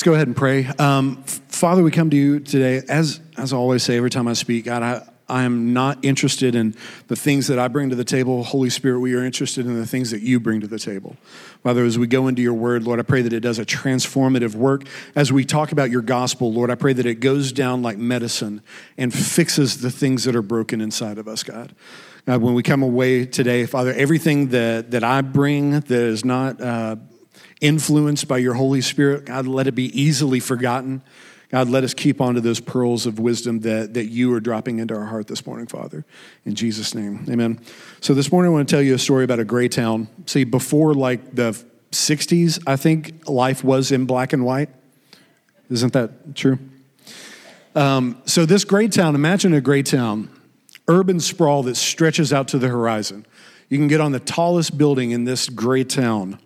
Let's go ahead and pray. Um, Father, we come to you today. As, as I always say every time I speak, God, I, I am not interested in the things that I bring to the table. Holy Spirit, we are interested in the things that you bring to the table. Father, as we go into your word, Lord, I pray that it does a transformative work. As we talk about your gospel, Lord, I pray that it goes down like medicine and fixes the things that are broken inside of us, God. God, when we come away today, Father, everything that, that I bring that is not uh, influenced by your Holy Spirit, God, let it be easily forgotten. God, let us keep on to those pearls of wisdom that, that you are dropping into our heart this morning, Father. In Jesus' name, amen. So this morning I want to tell you a story about a gray town. See, before like the 60s, I think life was in black and white. Isn't that true? Um, so this gray town, imagine a gray town, urban sprawl that stretches out to the horizon. You can get on the tallest building in this gray town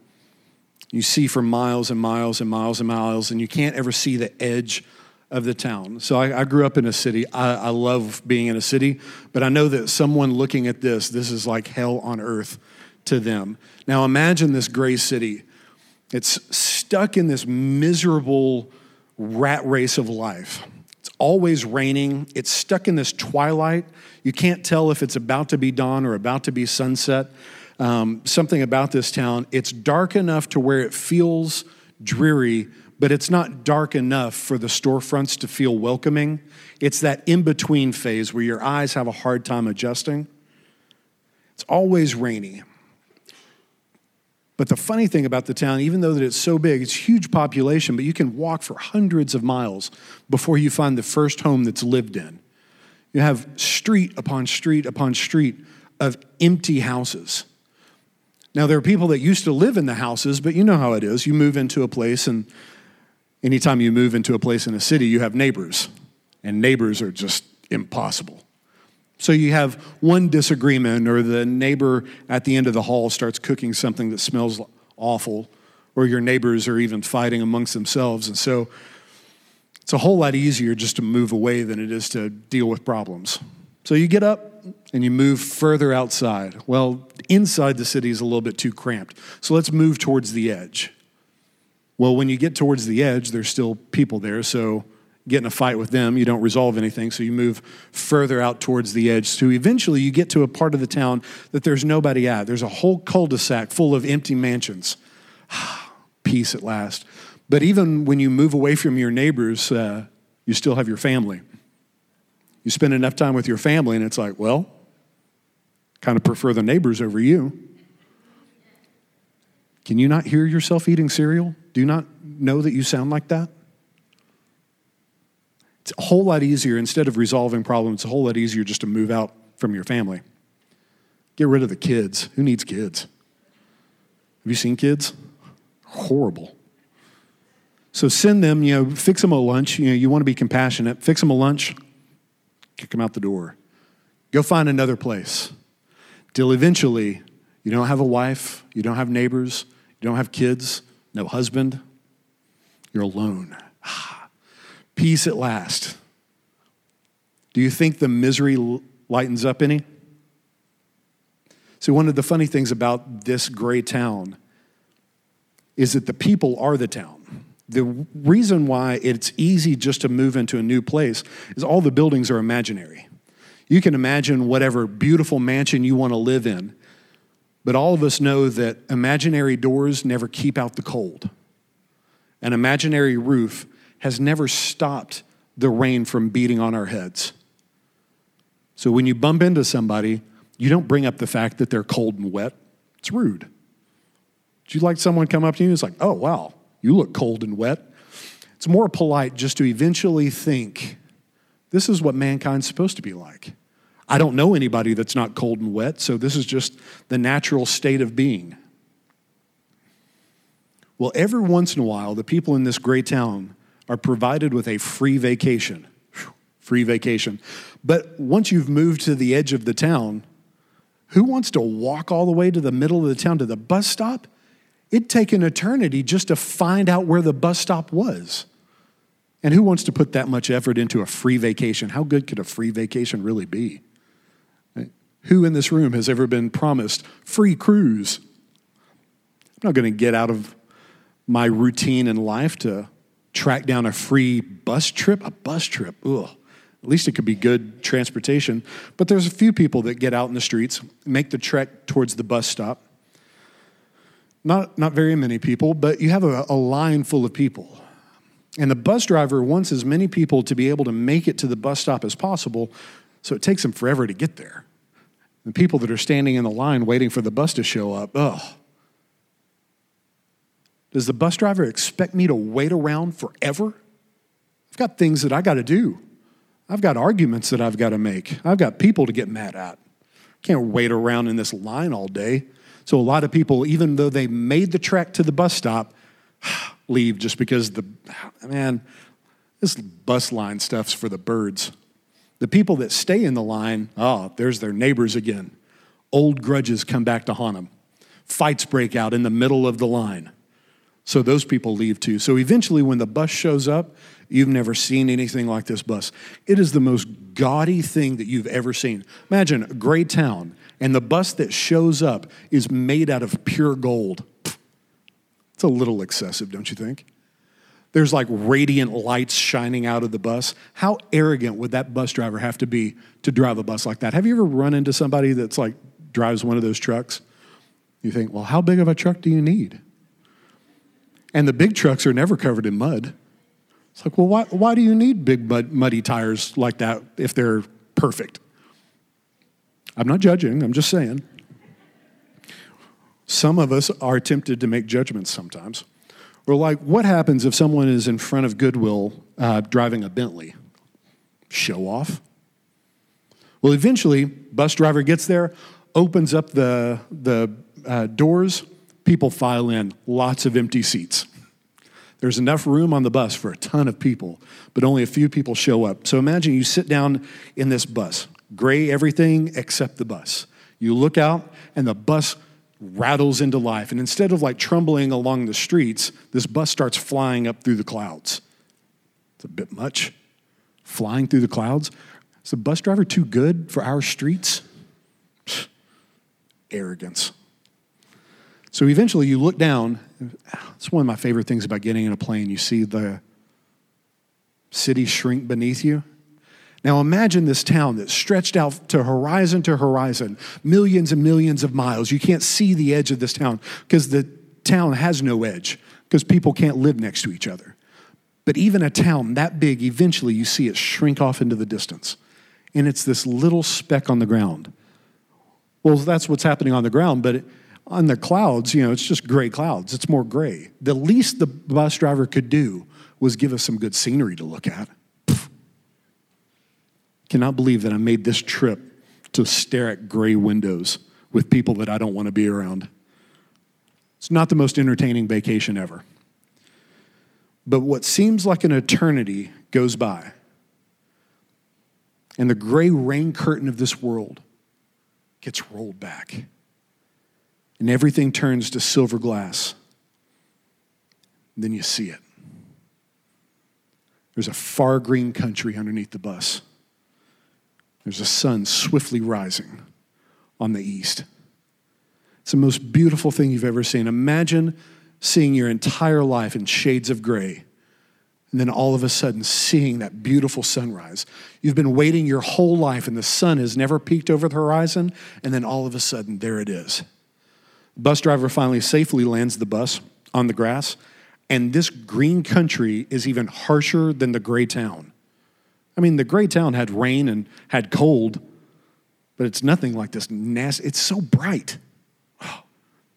you see for miles and miles and miles and miles, and you can't ever see the edge of the town. So I, I grew up in a city. I, I, love being in a city, but I know that someone looking at this, this is like hell on earth to them. Now imagine this gray city. It's stuck in this miserable rat race of life. It's always raining. It's stuck in this twilight. You can't tell if it's about to be dawn or about to be sunset um, something about this town. It's dark enough to where it feels dreary, but it's not dark enough for the storefronts to feel welcoming. It's that in between phase where your eyes have a hard time adjusting. It's always rainy. But the funny thing about the town, even though that it's so big, it's huge population, but you can walk for hundreds of miles before you find the first home that's lived in. You have street upon street upon street of empty houses. Now, there are people that used to live in the houses, but you know how it is. You move into a place, and anytime you move into a place in a city, you have neighbors, and neighbors are just impossible. So you have one disagreement, or the neighbor at the end of the hall starts cooking something that smells awful, or your neighbors are even fighting amongst themselves. And so it's a whole lot easier just to move away than it is to deal with problems. So you get up, and you move further outside. Well, inside the city is a little bit too cramped. So let's move towards the edge. Well, when you get towards the edge, there's still people there. So get in a fight with them, you don't resolve anything. So you move further out towards the edge. So eventually you get to a part of the town that there's nobody at. There's a whole cul de sac full of empty mansions. Peace at last. But even when you move away from your neighbors, uh, you still have your family. You spend enough time with your family, and it's like, well, kind of prefer the neighbors over you. Can you not hear yourself eating cereal? Do you not know that you sound like that? It's a whole lot easier, instead of resolving problems, it's a whole lot easier just to move out from your family. Get rid of the kids. Who needs kids? Have you seen kids? Horrible. So send them, you know, fix them a lunch. You know, you want to be compassionate. Fix them a lunch kick them out the door. Go find another place. Till eventually, you don't have a wife, you don't have neighbors, you don't have kids, no husband. You're alone. Ah, peace at last. Do you think the misery lightens up any? See, one of the funny things about this gray town is that the people are the town. The reason why it's easy just to move into a new place is all the buildings are imaginary. You can imagine whatever beautiful mansion you want to live in, but all of us know that imaginary doors never keep out the cold. An imaginary roof has never stopped the rain from beating on our heads. So when you bump into somebody, you don't bring up the fact that they're cold and wet. It's rude. Would you like someone come up to you it's like, oh, wow, you look cold and wet. It's more polite just to eventually think this is what mankind's supposed to be like. I don't know anybody that's not cold and wet, so this is just the natural state of being. Well, every once in a while, the people in this great town are provided with a free vacation. Free vacation. But once you've moved to the edge of the town, who wants to walk all the way to the middle of the town to the bus stop It'd take an eternity just to find out where the bus stop was. And who wants to put that much effort into a free vacation? How good could a free vacation really be? Who in this room has ever been promised free cruise? I'm not going to get out of my routine in life to track down a free bus trip. A bus trip, ugh. At least it could be good transportation. But there's a few people that get out in the streets, make the trek towards the bus stop. Not, not very many people, but you have a, a line full of people. And the bus driver wants as many people to be able to make it to the bus stop as possible, so it takes them forever to get there. The people that are standing in the line waiting for the bus to show up, ugh. Does the bus driver expect me to wait around forever? I've got things that I got to do. I've got arguments that I've got to make. I've got people to get mad at. I can't wait around in this line all day. So a lot of people, even though they made the trek to the bus stop, leave just because the man, this bus line stuff's for the birds. The people that stay in the line, oh, there's their neighbors again. Old grudges come back to haunt them. Fights break out in the middle of the line. So those people leave too. So eventually, when the bus shows up, you've never seen anything like this bus. It is the most gaudy thing that you've ever seen. Imagine a gray town, and the bus that shows up is made out of pure gold. It's a little excessive, don't you think? There's like radiant lights shining out of the bus. How arrogant would that bus driver have to be to drive a bus like that? Have you ever run into somebody that's like drives one of those trucks? You think, well, how big of a truck do you need? And the big trucks are never covered in mud. It's like, well, why, why do you need big mud, muddy tires like that if they're perfect? I'm not judging, I'm just saying. Some of us are tempted to make judgments sometimes. We're like, what happens if someone is in front of Goodwill uh, driving a Bentley? Show off. Well, eventually, bus driver gets there, opens up the, the uh, doors, people file in, lots of empty seats. There's enough room on the bus for a ton of people, but only a few people show up. So imagine you sit down in this bus, gray everything except the bus. You look out, and the bus rattles into life. And instead of like trembling along the streets, this bus starts flying up through the clouds. It's a bit much. Flying through the clouds. Is the bus driver too good for our streets? Arrogance. So eventually you look down. It's one of my favorite things about getting in a plane. You see the city shrink beneath you. Now imagine this town that's stretched out to horizon to horizon, millions and millions of miles. You can't see the edge of this town because the town has no edge because people can't live next to each other. But even a town that big, eventually you see it shrink off into the distance. And it's this little speck on the ground. Well, that's what's happening on the ground, but on the clouds, you know, it's just gray clouds. It's more gray. The least the bus driver could do was give us some good scenery to look at cannot believe that I made this trip to stare at gray windows with people that I don't want to be around. It's not the most entertaining vacation ever. But what seems like an eternity goes by. And the gray rain curtain of this world gets rolled back. And everything turns to silver glass. And then you see it. There's a far green country underneath the bus. There's a sun swiftly rising on the east. It's the most beautiful thing you've ever seen. Imagine seeing your entire life in shades of gray, and then all of a sudden seeing that beautiful sunrise. You've been waiting your whole life, and the sun has never peaked over the horizon, and then all of a sudden, there it is. Bus driver finally safely lands the bus on the grass, and this green country is even harsher than the gray town. I mean, the gray town had rain and had cold, but it's nothing like this nasty. It's so bright.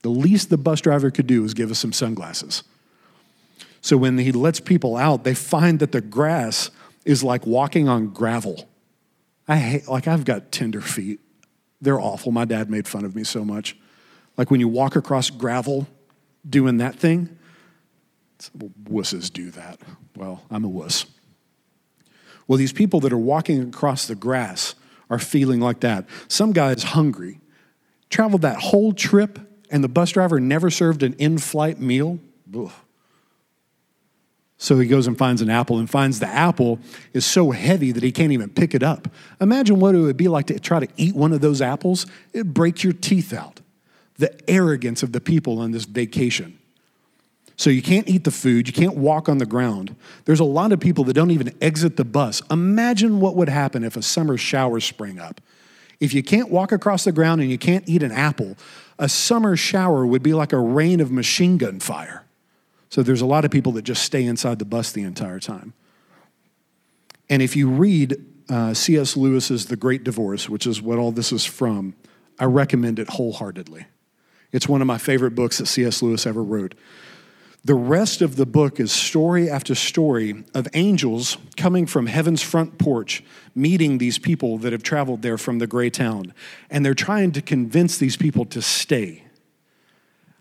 The least the bus driver could do is give us some sunglasses. So when he lets people out, they find that the grass is like walking on gravel. I hate, like, I've got tender feet. They're awful. My dad made fun of me so much. Like when you walk across gravel doing that thing, wusses do that. Well, I'm a wuss. Well, these people that are walking across the grass are feeling like that. Some guy is hungry, traveled that whole trip, and the bus driver never served an in flight meal. So he goes and finds an apple and finds the apple is so heavy that he can't even pick it up. Imagine what it would be like to try to eat one of those apples. It'd break your teeth out. The arrogance of the people on this vacation. So you can't eat the food, you can't walk on the ground. There's a lot of people that don't even exit the bus. Imagine what would happen if a summer shower sprang up. If you can't walk across the ground and you can't eat an apple, a summer shower would be like a rain of machine gun fire. So there's a lot of people that just stay inside the bus the entire time. And if you read uh, C.S. Lewis's The Great Divorce, which is what all this is from, I recommend it wholeheartedly. It's one of my favorite books that C.S. Lewis ever wrote. The rest of the book is story after story of angels coming from heaven's front porch, meeting these people that have traveled there from the gray town. And they're trying to convince these people to stay.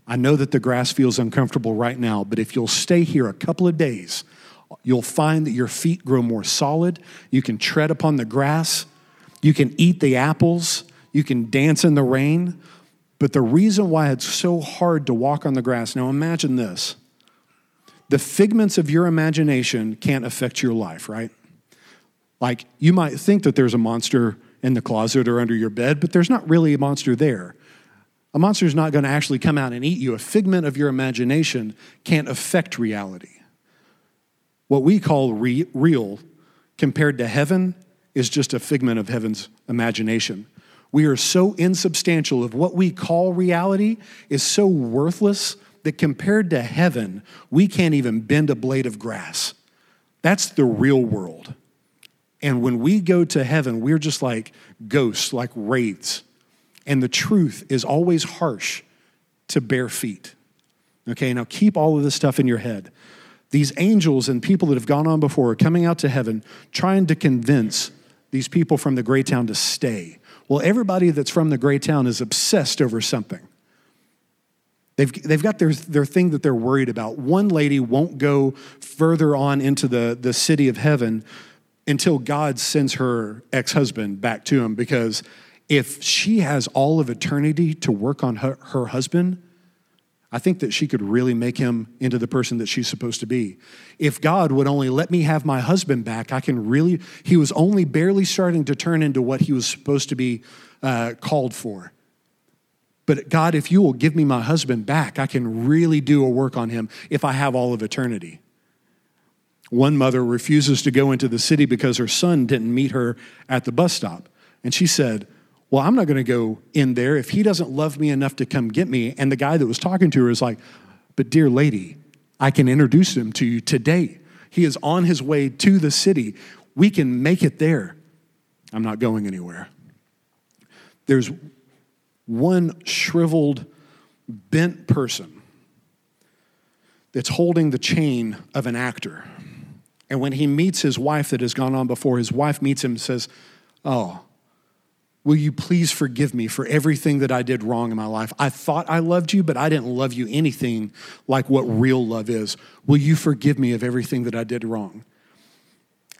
I know that the grass feels uncomfortable right now, but if you'll stay here a couple of days, you'll find that your feet grow more solid. You can tread upon the grass. You can eat the apples. You can dance in the rain. But the reason why it's so hard to walk on the grass, now imagine this the figments of your imagination can't affect your life, right? Like you might think that there's a monster in the closet or under your bed, but there's not really a monster there. A monster is not going to actually come out and eat you. A figment of your imagination can't affect reality. What we call re- real compared to heaven is just a figment of heaven's imagination. We are so insubstantial of what we call reality is so worthless that compared to heaven, we can't even bend a blade of grass. That's the real world. And when we go to heaven, we're just like ghosts, like wraiths. And the truth is always harsh to bare feet. Okay, now keep all of this stuff in your head. These angels and people that have gone on before are coming out to heaven trying to convince these people from the gray town to stay. Well, everybody that's from the gray town is obsessed over something. They've, they've got their, their thing that they're worried about. One lady won't go further on into the, the city of heaven until God sends her ex husband back to him because if she has all of eternity to work on her, her husband, I think that she could really make him into the person that she's supposed to be. If God would only let me have my husband back, I can really, he was only barely starting to turn into what he was supposed to be uh, called for. But God, if you will give me my husband back, I can really do a work on him if I have all of eternity. One mother refuses to go into the city because her son didn't meet her at the bus stop. And she said, Well, I'm not going to go in there if he doesn't love me enough to come get me. And the guy that was talking to her is like, But dear lady, I can introduce him to you today. He is on his way to the city. We can make it there. I'm not going anywhere. There's one shriveled, bent person that's holding the chain of an actor. And when he meets his wife that has gone on before, his wife meets him and says, Oh, will you please forgive me for everything that I did wrong in my life? I thought I loved you, but I didn't love you anything like what real love is. Will you forgive me of everything that I did wrong?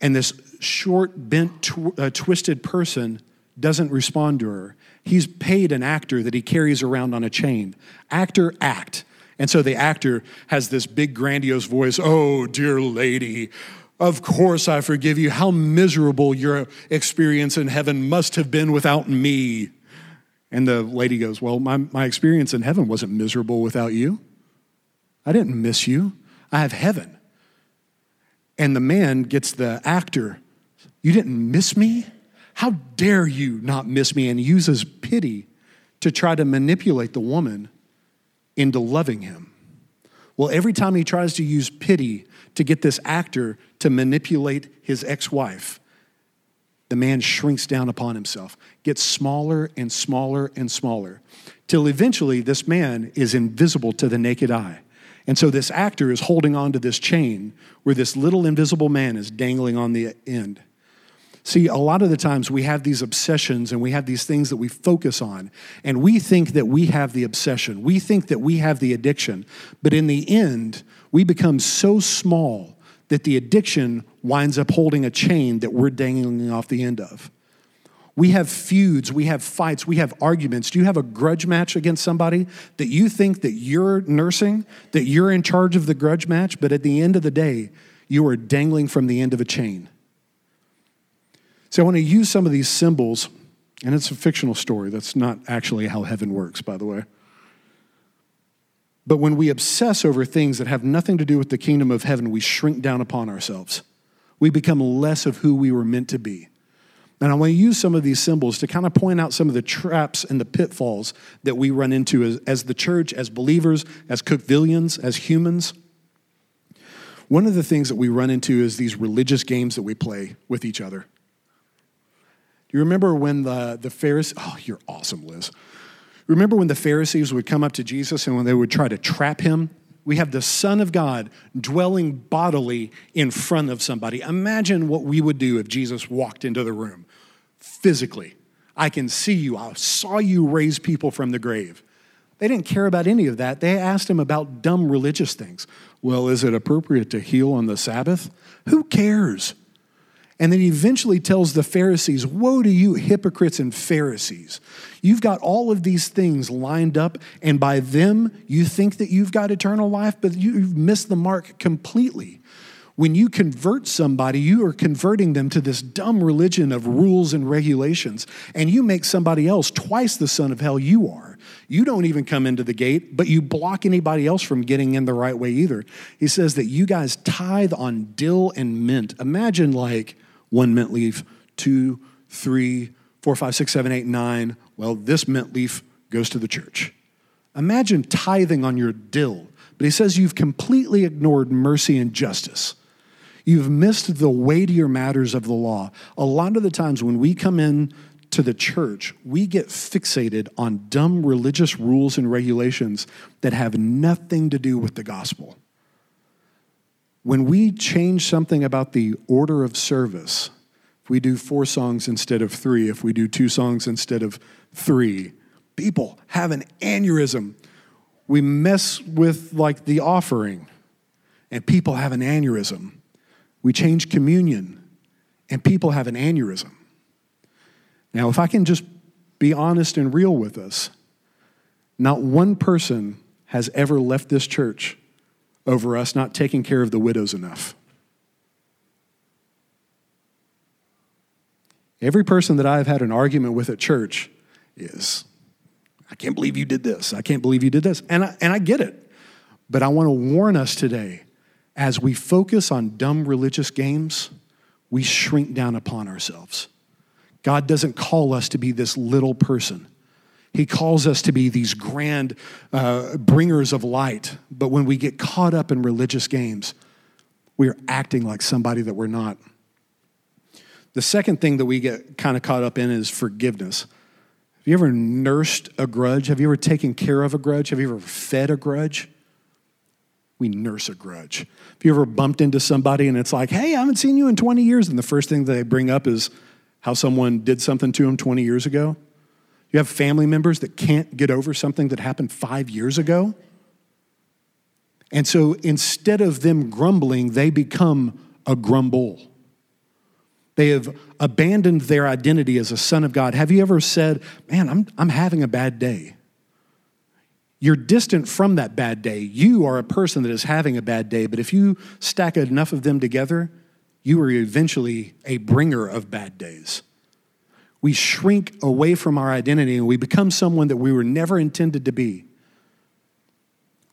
And this short, bent, tw- uh, twisted person doesn't respond to her. He's paid an actor that he carries around on a chain. Actor, act. And so the actor has this big, grandiose voice Oh, dear lady, of course I forgive you. How miserable your experience in heaven must have been without me. And the lady goes, Well, my, my experience in heaven wasn't miserable without you. I didn't miss you. I have heaven. And the man gets the actor, You didn't miss me? How dare you not miss me? And uses pity to try to manipulate the woman into loving him. Well, every time he tries to use pity to get this actor to manipulate his ex wife, the man shrinks down upon himself, gets smaller and smaller and smaller, till eventually this man is invisible to the naked eye. And so this actor is holding on to this chain where this little invisible man is dangling on the end. See, a lot of the times we have these obsessions and we have these things that we focus on, and we think that we have the obsession. We think that we have the addiction. But in the end, we become so small that the addiction winds up holding a chain that we're dangling off the end of. We have feuds, we have fights, we have arguments. Do you have a grudge match against somebody that you think that you're nursing, that you're in charge of the grudge match, but at the end of the day, you are dangling from the end of a chain? So I want to use some of these symbols, and it's a fictional story. That's not actually how heaven works, by the way. But when we obsess over things that have nothing to do with the kingdom of heaven, we shrink down upon ourselves. We become less of who we were meant to be. And I want to use some of these symbols to kind of point out some of the traps and the pitfalls that we run into as, as the church, as believers, as Cookevillians, as humans. One of the things that we run into is these religious games that we play with each other. You remember when the, the Pharisees, oh, you're awesome, Liz. Remember when the Pharisees would come up to Jesus and when they would try to trap him? We have the Son of God dwelling bodily in front of somebody. Imagine what we would do if Jesus walked into the room physically. I can see you. I saw you raise people from the grave. They didn't care about any of that. They asked him about dumb religious things. Well, is it appropriate to heal on the Sabbath? Who cares? And then he eventually tells the Pharisees, Woe to you, hypocrites and Pharisees! You've got all of these things lined up, and by them you think that you've got eternal life, but you've missed the mark completely. When you convert somebody, you are converting them to this dumb religion of rules and regulations, and you make somebody else twice the son of hell you are. You don't even come into the gate, but you block anybody else from getting in the right way either. He says that you guys tithe on dill and mint. Imagine like one mint leaf, two, three, four, five, six, seven, eight, nine. Well, this mint leaf goes to the church. Imagine tithing on your dill. But he says you've completely ignored mercy and justice. You've missed the weightier matters of the law. A lot of the times when we come in to the church, we get fixated on dumb religious rules and regulations that have nothing to do with the gospel. When we change something about the order of service, if we do four songs instead of three, if we do two songs instead of three, people have an aneurysm. We mess with like the offering, and people have an aneurysm. We change communion, and people have an aneurysm. Now, if I can just be honest and real with us, not one person has ever left this church over us not taking care of the widows enough. Every person that I've had an argument with at church is, I can't believe you did this. I can't believe you did this. And I, and I get it. But I want to warn us today as we focus on dumb religious games, we shrink down upon ourselves. God doesn't call us to be this little person. He calls us to be these grand uh, bringers of light. But when we get caught up in religious games, we are acting like somebody that we're not. The second thing that we get kind of caught up in is forgiveness. Have you ever nursed a grudge? Have you ever taken care of a grudge? Have you ever fed a grudge? We nurse a grudge. Have you ever bumped into somebody and it's like, hey, I haven't seen you in 20 years, and the first thing they bring up is how someone did something to them 20 years ago? You have family members that can't get over something that happened five years ago. And so instead of them grumbling, they become a grumble. They have abandoned their identity as a son of God. Have you ever said, Man, I'm, I'm having a bad day? You're distant from that bad day. You are a person that is having a bad day, but if you stack enough of them together, you are eventually a bringer of bad days we shrink away from our identity and we become someone that we were never intended to be.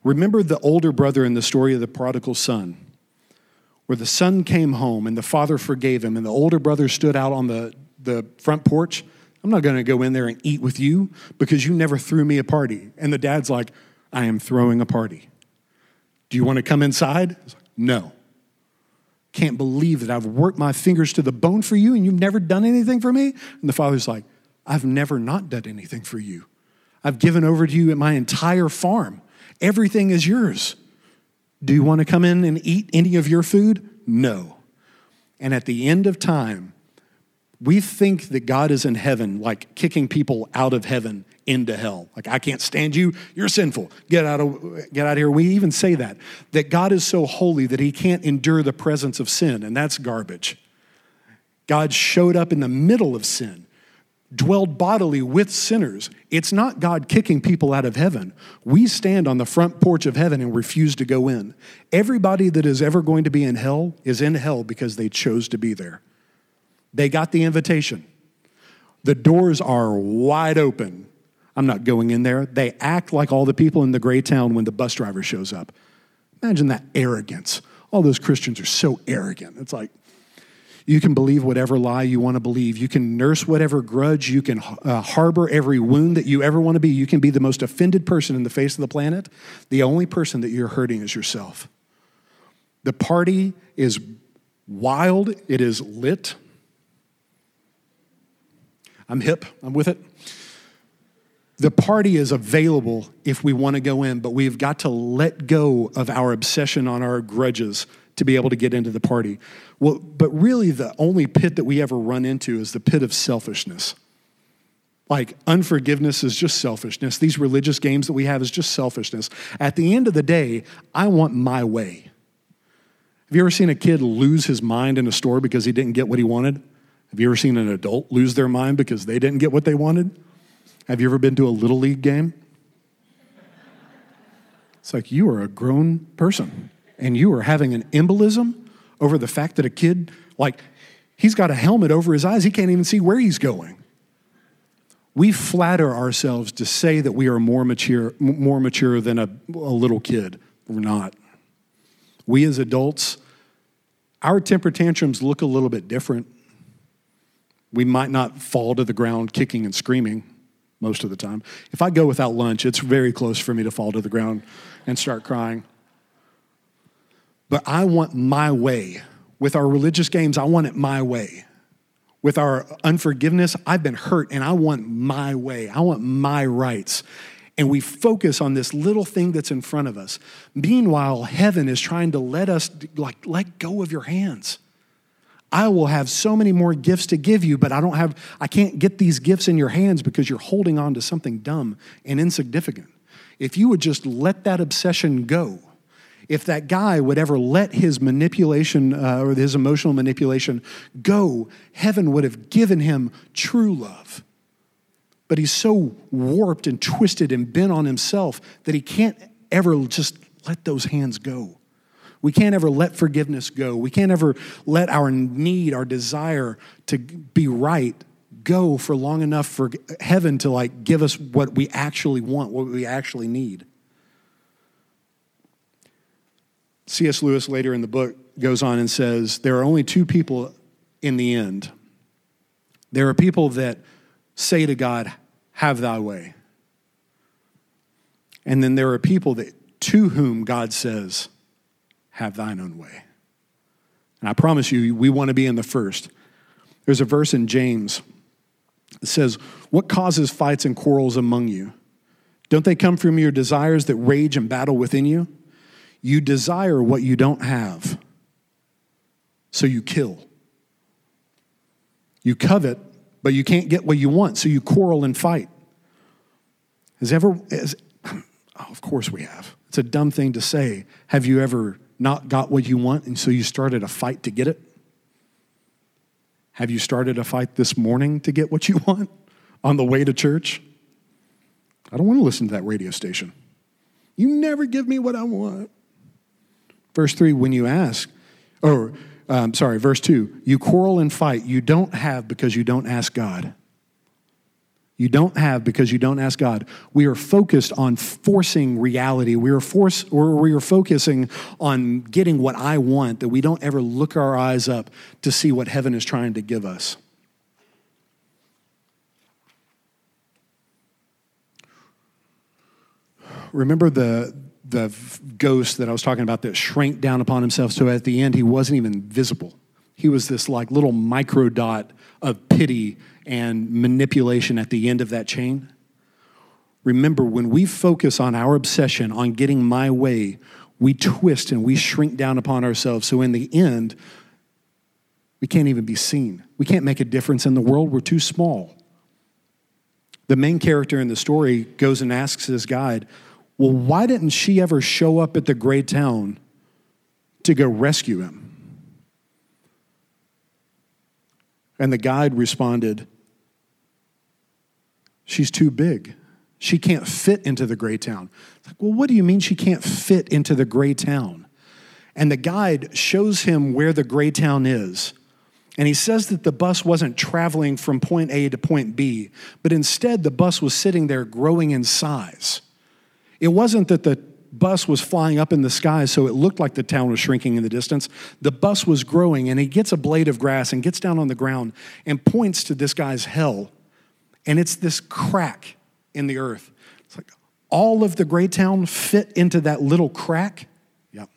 Remember the older brother in the story of the prodigal son, where the son came home and the father forgave him, and the older brother stood out on the, the front porch. I'm not going to go in there and eat with you because you never threw me a party. And the dad's like, I am throwing a party. Do you want to come inside? Like, no can't believe that I've worked my fingers to the bone for you and you've never done anything for me? And the father's like, I've never not done anything for you. I've given over to you my entire farm. Everything is yours. Do you want to come in and eat any of your food? No. And at the end of time, we think that God is in heaven, like kicking people out of heaven into hell. Like, I can't stand you. You're sinful. Get out of, get out of here. We even say that, that God is so holy that he can't endure the presence of sin, and that's garbage. God showed up in the middle of sin, dwelled bodily with sinners. It's not God kicking people out of heaven. We stand on the front porch of heaven and refuse to go in. Everybody that is ever going to be in hell is in hell because they chose to be there. They got the invitation. The doors are wide open I'm not going in there. They act like all the people in the gray town when the bus driver shows up. Imagine that arrogance. All those Christians are so arrogant. It's like, you can believe whatever lie you want to believe. You can nurse whatever grudge. You can uh, harbor every wound that you ever want to be. You can be the most offended person in the face of the planet. The only person that you're hurting is yourself. The party is wild, it is lit. I'm hip, I'm with it. The party is available if we want to go in, but we've got to let go of our obsession on our grudges to be able to get into the party. Well, but really, the only pit that we ever run into is the pit of selfishness. Like unforgiveness is just selfishness. These religious games that we have is just selfishness. At the end of the day, I want my way. Have you ever seen a kid lose his mind in a store because he didn't get what he wanted? Have you ever seen an adult lose their mind because they didn't get what they wanted? Have you ever been to a little league game? It's like you are a grown person and you are having an embolism over the fact that a kid, like, he's got a helmet over his eyes, he can't even see where he's going. We flatter ourselves to say that we are more mature, more mature than a, a little kid. We're not. We as adults, our temper tantrums look a little bit different. We might not fall to the ground kicking and screaming most of the time. If I go without lunch, it's very close for me to fall to the ground and start crying. But I want my way. With our religious games, I want it my way. With our unforgiveness, I've been hurt and I want my way. I want my rights. And we focus on this little thing that's in front of us. Meanwhile, heaven is trying to let us like let go of your hands. I will have so many more gifts to give you, but I don't have, I can't get these gifts in your hands because you're holding on to something dumb and insignificant. If you would just let that obsession go, if that guy would ever let his manipulation uh, or his emotional manipulation go, heaven would have given him true love. But he's so warped and twisted and bent on himself that he can't ever just let those hands go. We can't ever let forgiveness go. We can't ever let our need, our desire to be right go for long enough for heaven to like give us what we actually want, what we actually need. C.S. Lewis later in the book goes on and says there are only two people in the end. There are people that say to God, Have thy way. And then there are people that to whom God says, have thine own way. And I promise you, we want to be in the first. There's a verse in James that says, What causes fights and quarrels among you? Don't they come from your desires that rage and battle within you? You desire what you don't have, so you kill. You covet, but you can't get what you want, so you quarrel and fight. Has ever, has, oh, of course we have. It's a dumb thing to say. Have you ever not got what you want and so you started a fight to get it? Have you started a fight this morning to get what you want on the way to church? I don't want to listen to that radio station. You never give me what I want. Verse 3 when you ask, or um, sorry, verse 2 you quarrel and fight, you don't have because you don't ask God. You don't have because you don't ask God. We are focused on forcing reality. We are force or we are focusing on getting what I want that we don't ever look our eyes up to see what heaven is trying to give us. Remember the the ghost that I was talking about that shrank down upon himself so at the end he wasn't even visible. He was this like little micro dot of pity and manipulation at the end of that chain. Remember, when we focus on our obsession on getting my way, we twist and we shrink down upon ourselves. So, in the end, we can't even be seen. We can't make a difference in the world. We're too small. The main character in the story goes and asks his guide, Well, why didn't she ever show up at the gray town to go rescue him? And the guide responded, She's too big. She can't fit into the gray town. Like, well, what do you mean she can't fit into the gray town? And the guide shows him where the gray town is. And he says that the bus wasn't traveling from point A to point B, but instead the bus was sitting there growing in size. It wasn't that the bus was flying up in the sky so it looked like the town was shrinking in the distance. The bus was growing, and he gets a blade of grass and gets down on the ground and points to this guy's hell. And it's this crack in the earth. It's like all of the gray town fit into that little crack. Yep.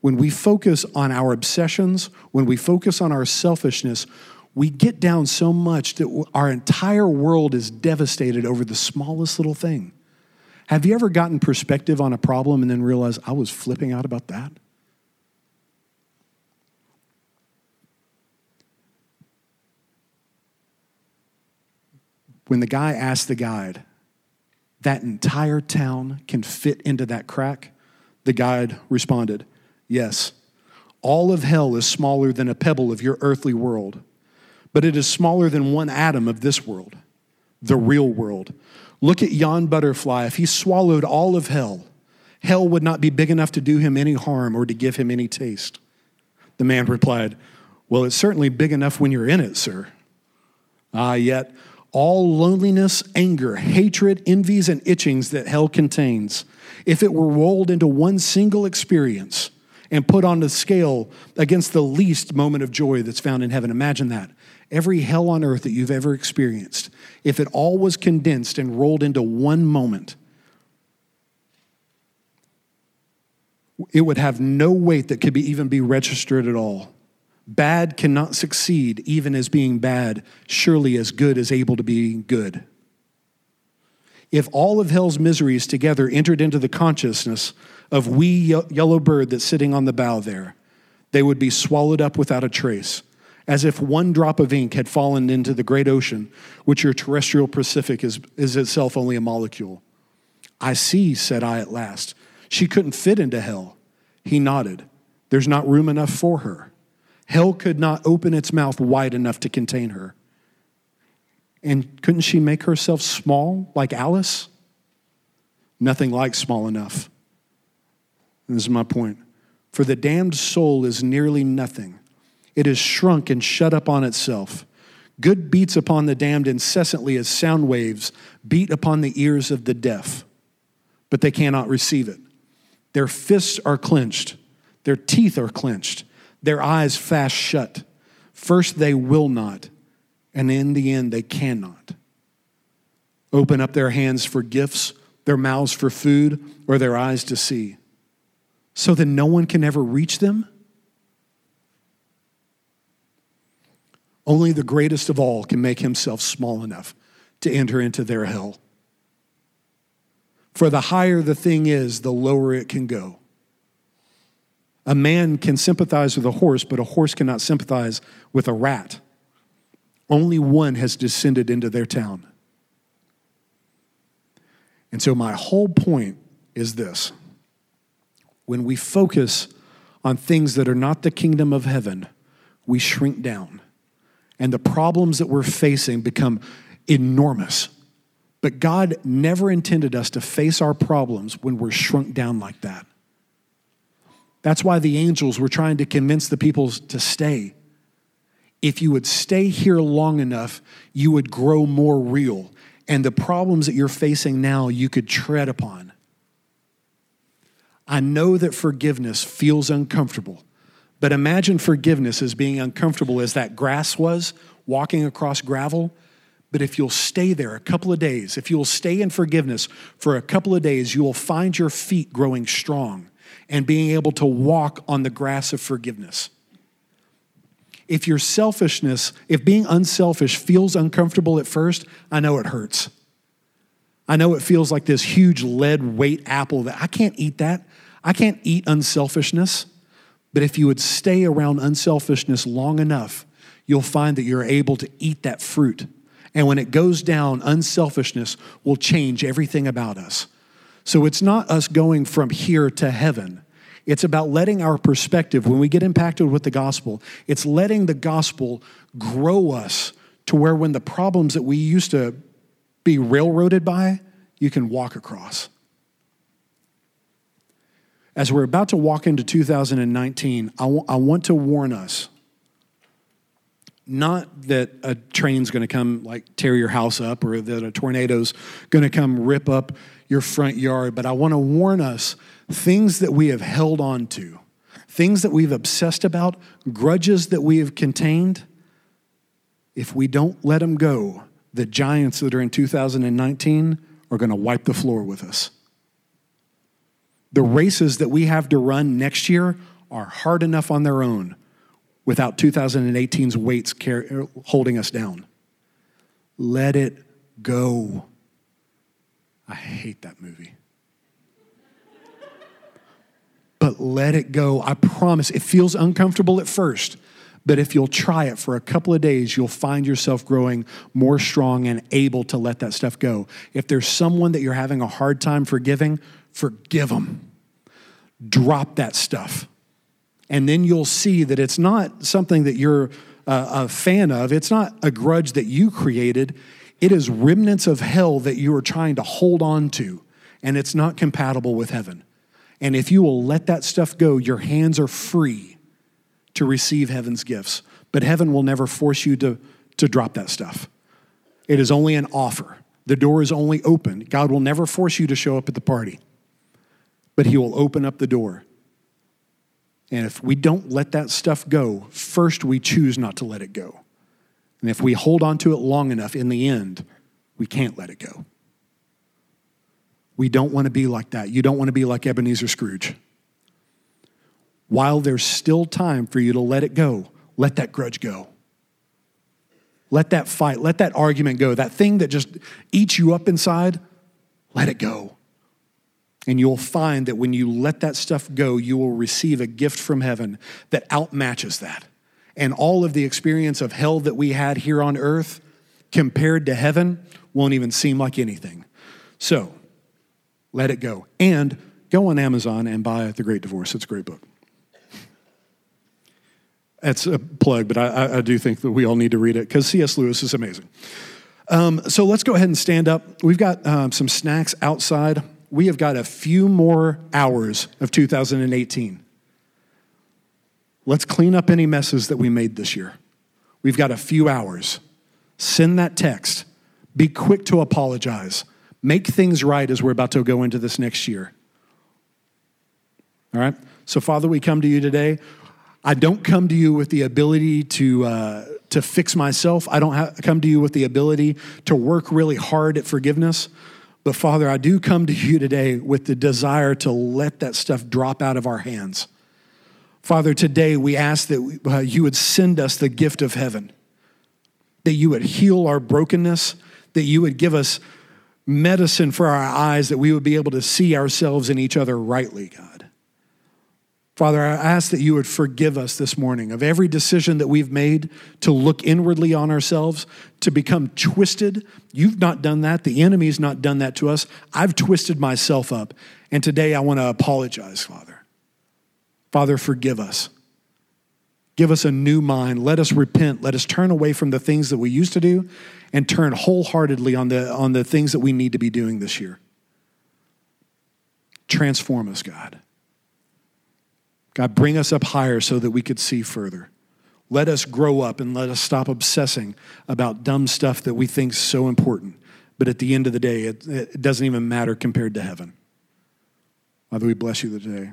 When we focus on our obsessions, when we focus on our selfishness, we get down so much that our entire world is devastated over the smallest little thing. Have you ever gotten perspective on a problem and then realized I was flipping out about that? When the guy asked the guide, that entire town can fit into that crack, the guide responded, Yes, all of hell is smaller than a pebble of your earthly world, but it is smaller than one atom of this world, the real world Look at yon butterfly. If he swallowed all of hell, hell would not be big enough to do him any harm or to give him any taste. The man replied, Well, it's certainly big enough when you're in it, sir. Ah, yet all loneliness, anger, hatred, envies, and itchings that hell contains, if it were rolled into one single experience and put on the scale against the least moment of joy that's found in heaven, imagine that every hell on earth that you've ever experienced, if it all was condensed and rolled into one moment, it would have no weight that could be, even be registered at all. Bad cannot succeed even as being bad, surely as good is able to be good. If all of hell's miseries together entered into the consciousness of wee yellow bird that's sitting on the bough there, they would be swallowed up without a trace as if one drop of ink had fallen into the great ocean, which your terrestrial Pacific is, is itself only a molecule. I see, said I at last. She couldn't fit into hell. He nodded. There's not room enough for her. Hell could not open its mouth wide enough to contain her. And couldn't she make herself small like Alice? Nothing like small enough. And this is my point. For the damned soul is nearly nothing it is shrunk and shut up on itself. Good beats upon the damned incessantly as sound waves beat upon the ears of the deaf, but they cannot receive it. Their fists are clenched, their teeth are clenched, their eyes fast shut. First, they will not, and in the end, they cannot. Open up their hands for gifts, their mouths for food, or their eyes to see, so that no one can ever reach them? Only the greatest of all can make himself small enough to enter into their hell. For the higher the thing is, the lower it can go. A man can sympathize with a horse, but a horse cannot sympathize with a rat. Only one has descended into their town. And so, my whole point is this when we focus on things that are not the kingdom of heaven, we shrink down and the problems that we're facing become enormous. But God never intended us to face our problems when we're shrunk down like that. That's why the angels were trying to convince the people to stay. If you would stay here long enough, you would grow more real. And the problems that you're facing now, you could tread upon. I know that forgiveness feels uncomfortable. But imagine forgiveness as being uncomfortable as that grass was walking across gravel. But if you'll stay there a couple of days, if you'll stay in forgiveness for a couple of days, you will find your feet growing strong and being able to walk on the grass of forgiveness. If your selfishness, if being unselfish feels uncomfortable at first, I know it hurts. I know it feels like this huge lead weight apple that I can't eat that. I can't eat unselfishness. But if you would stay around unselfishness long enough, you'll find that you're able to eat that fruit. And when it goes down, unselfishness will change everything about us. So it's not us going from here to heaven. It's about letting our perspective, when we get impacted with the gospel, it's letting the gospel grow us to where when the problems that we used to be railroaded by, you can walk across as we're about to walk into 2019, I, w- I want to warn us not that a train's going to come like tear your house up or that a tornado's going to come rip up your front yard, but I want to warn us things that we have held on to, things that we've obsessed about, grudges that we have contained. If we don't let them go, the giants that are in 2019 are going to wipe the floor with us. The races that we have to run next year are hard enough on their own without 2018's weights holding us down. Let it go. I hate that movie. But let it go. I promise. It feels uncomfortable at first, but if you'll try it for a couple of days, you'll find yourself growing more strong and able to let that stuff go. If there's someone that you're having a hard time forgiving, forgive them. Drop that stuff. And then you'll see that it's not something that you're uh, a fan of, it's not a grudge that you created. It is remnants of hell that you are trying to hold on to, and it's not compatible with heaven. And if you will let that stuff go, your hands are free to receive heaven's gifts. But heaven will never force you to, to drop that stuff. It is only an offer. The door is only open. God will never force you to show up at the party, but He will open up the door. And if we don't let that stuff go, first we choose not to let it go. And if we hold on to it long enough, in the end, we can't let it go. We don't want to be like that. You don't want to be like Ebenezer Scrooge. While there's still time for you to let it go, let that grudge go. Let that fight, let that argument go. That thing that just eats you up inside, let it go. And you'll find that when you let that stuff go, you will receive a gift from heaven that outmatches that and all of the experience of hell that we had here on earth compared to heaven won't even seem like anything. So let it go. And go on Amazon and buy The Great Divorce. It's a great book. That's a plug, but I, I do think that we all need to read it because C.S. Lewis is amazing. Um, so let's go ahead and stand up. We've got um, some snacks outside. We have got a few more hours of 2018. Let's clean up any messes that we made this year. We've got a few hours. Send that text. Be quick to apologize. Make things right as we're about to go into this next year. All right? So, Father, we come to you today. I don't come to you with the ability to, uh, to fix myself. I don't have, come to you with the ability to work really hard at forgiveness. But, Father, I do come to you today with the desire to let that stuff drop out of our hands. Father, today we ask that uh, you would send us the gift of heaven, that you would heal our brokenness, that you would give us medicine for our eyes, that we would be able to see ourselves and each other rightly, God. Father, I ask that you would forgive us this morning of every decision that we've made to look inwardly on ourselves, to become twisted. You've not done that. The enemy's not done that to us. I've twisted myself up. And today I want to apologize, Father. Father, forgive us. Give us a new mind. Let us repent. Let us turn away from the things that we used to do and turn wholeheartedly on the, on the things that we need to be doing this year. Transform us, God. God, bring us up higher so that we could see further. Let us grow up and let us stop obsessing about dumb stuff that we think is so important. But at the end of the day, it, it doesn't even matter compared to heaven. Father, we bless you today.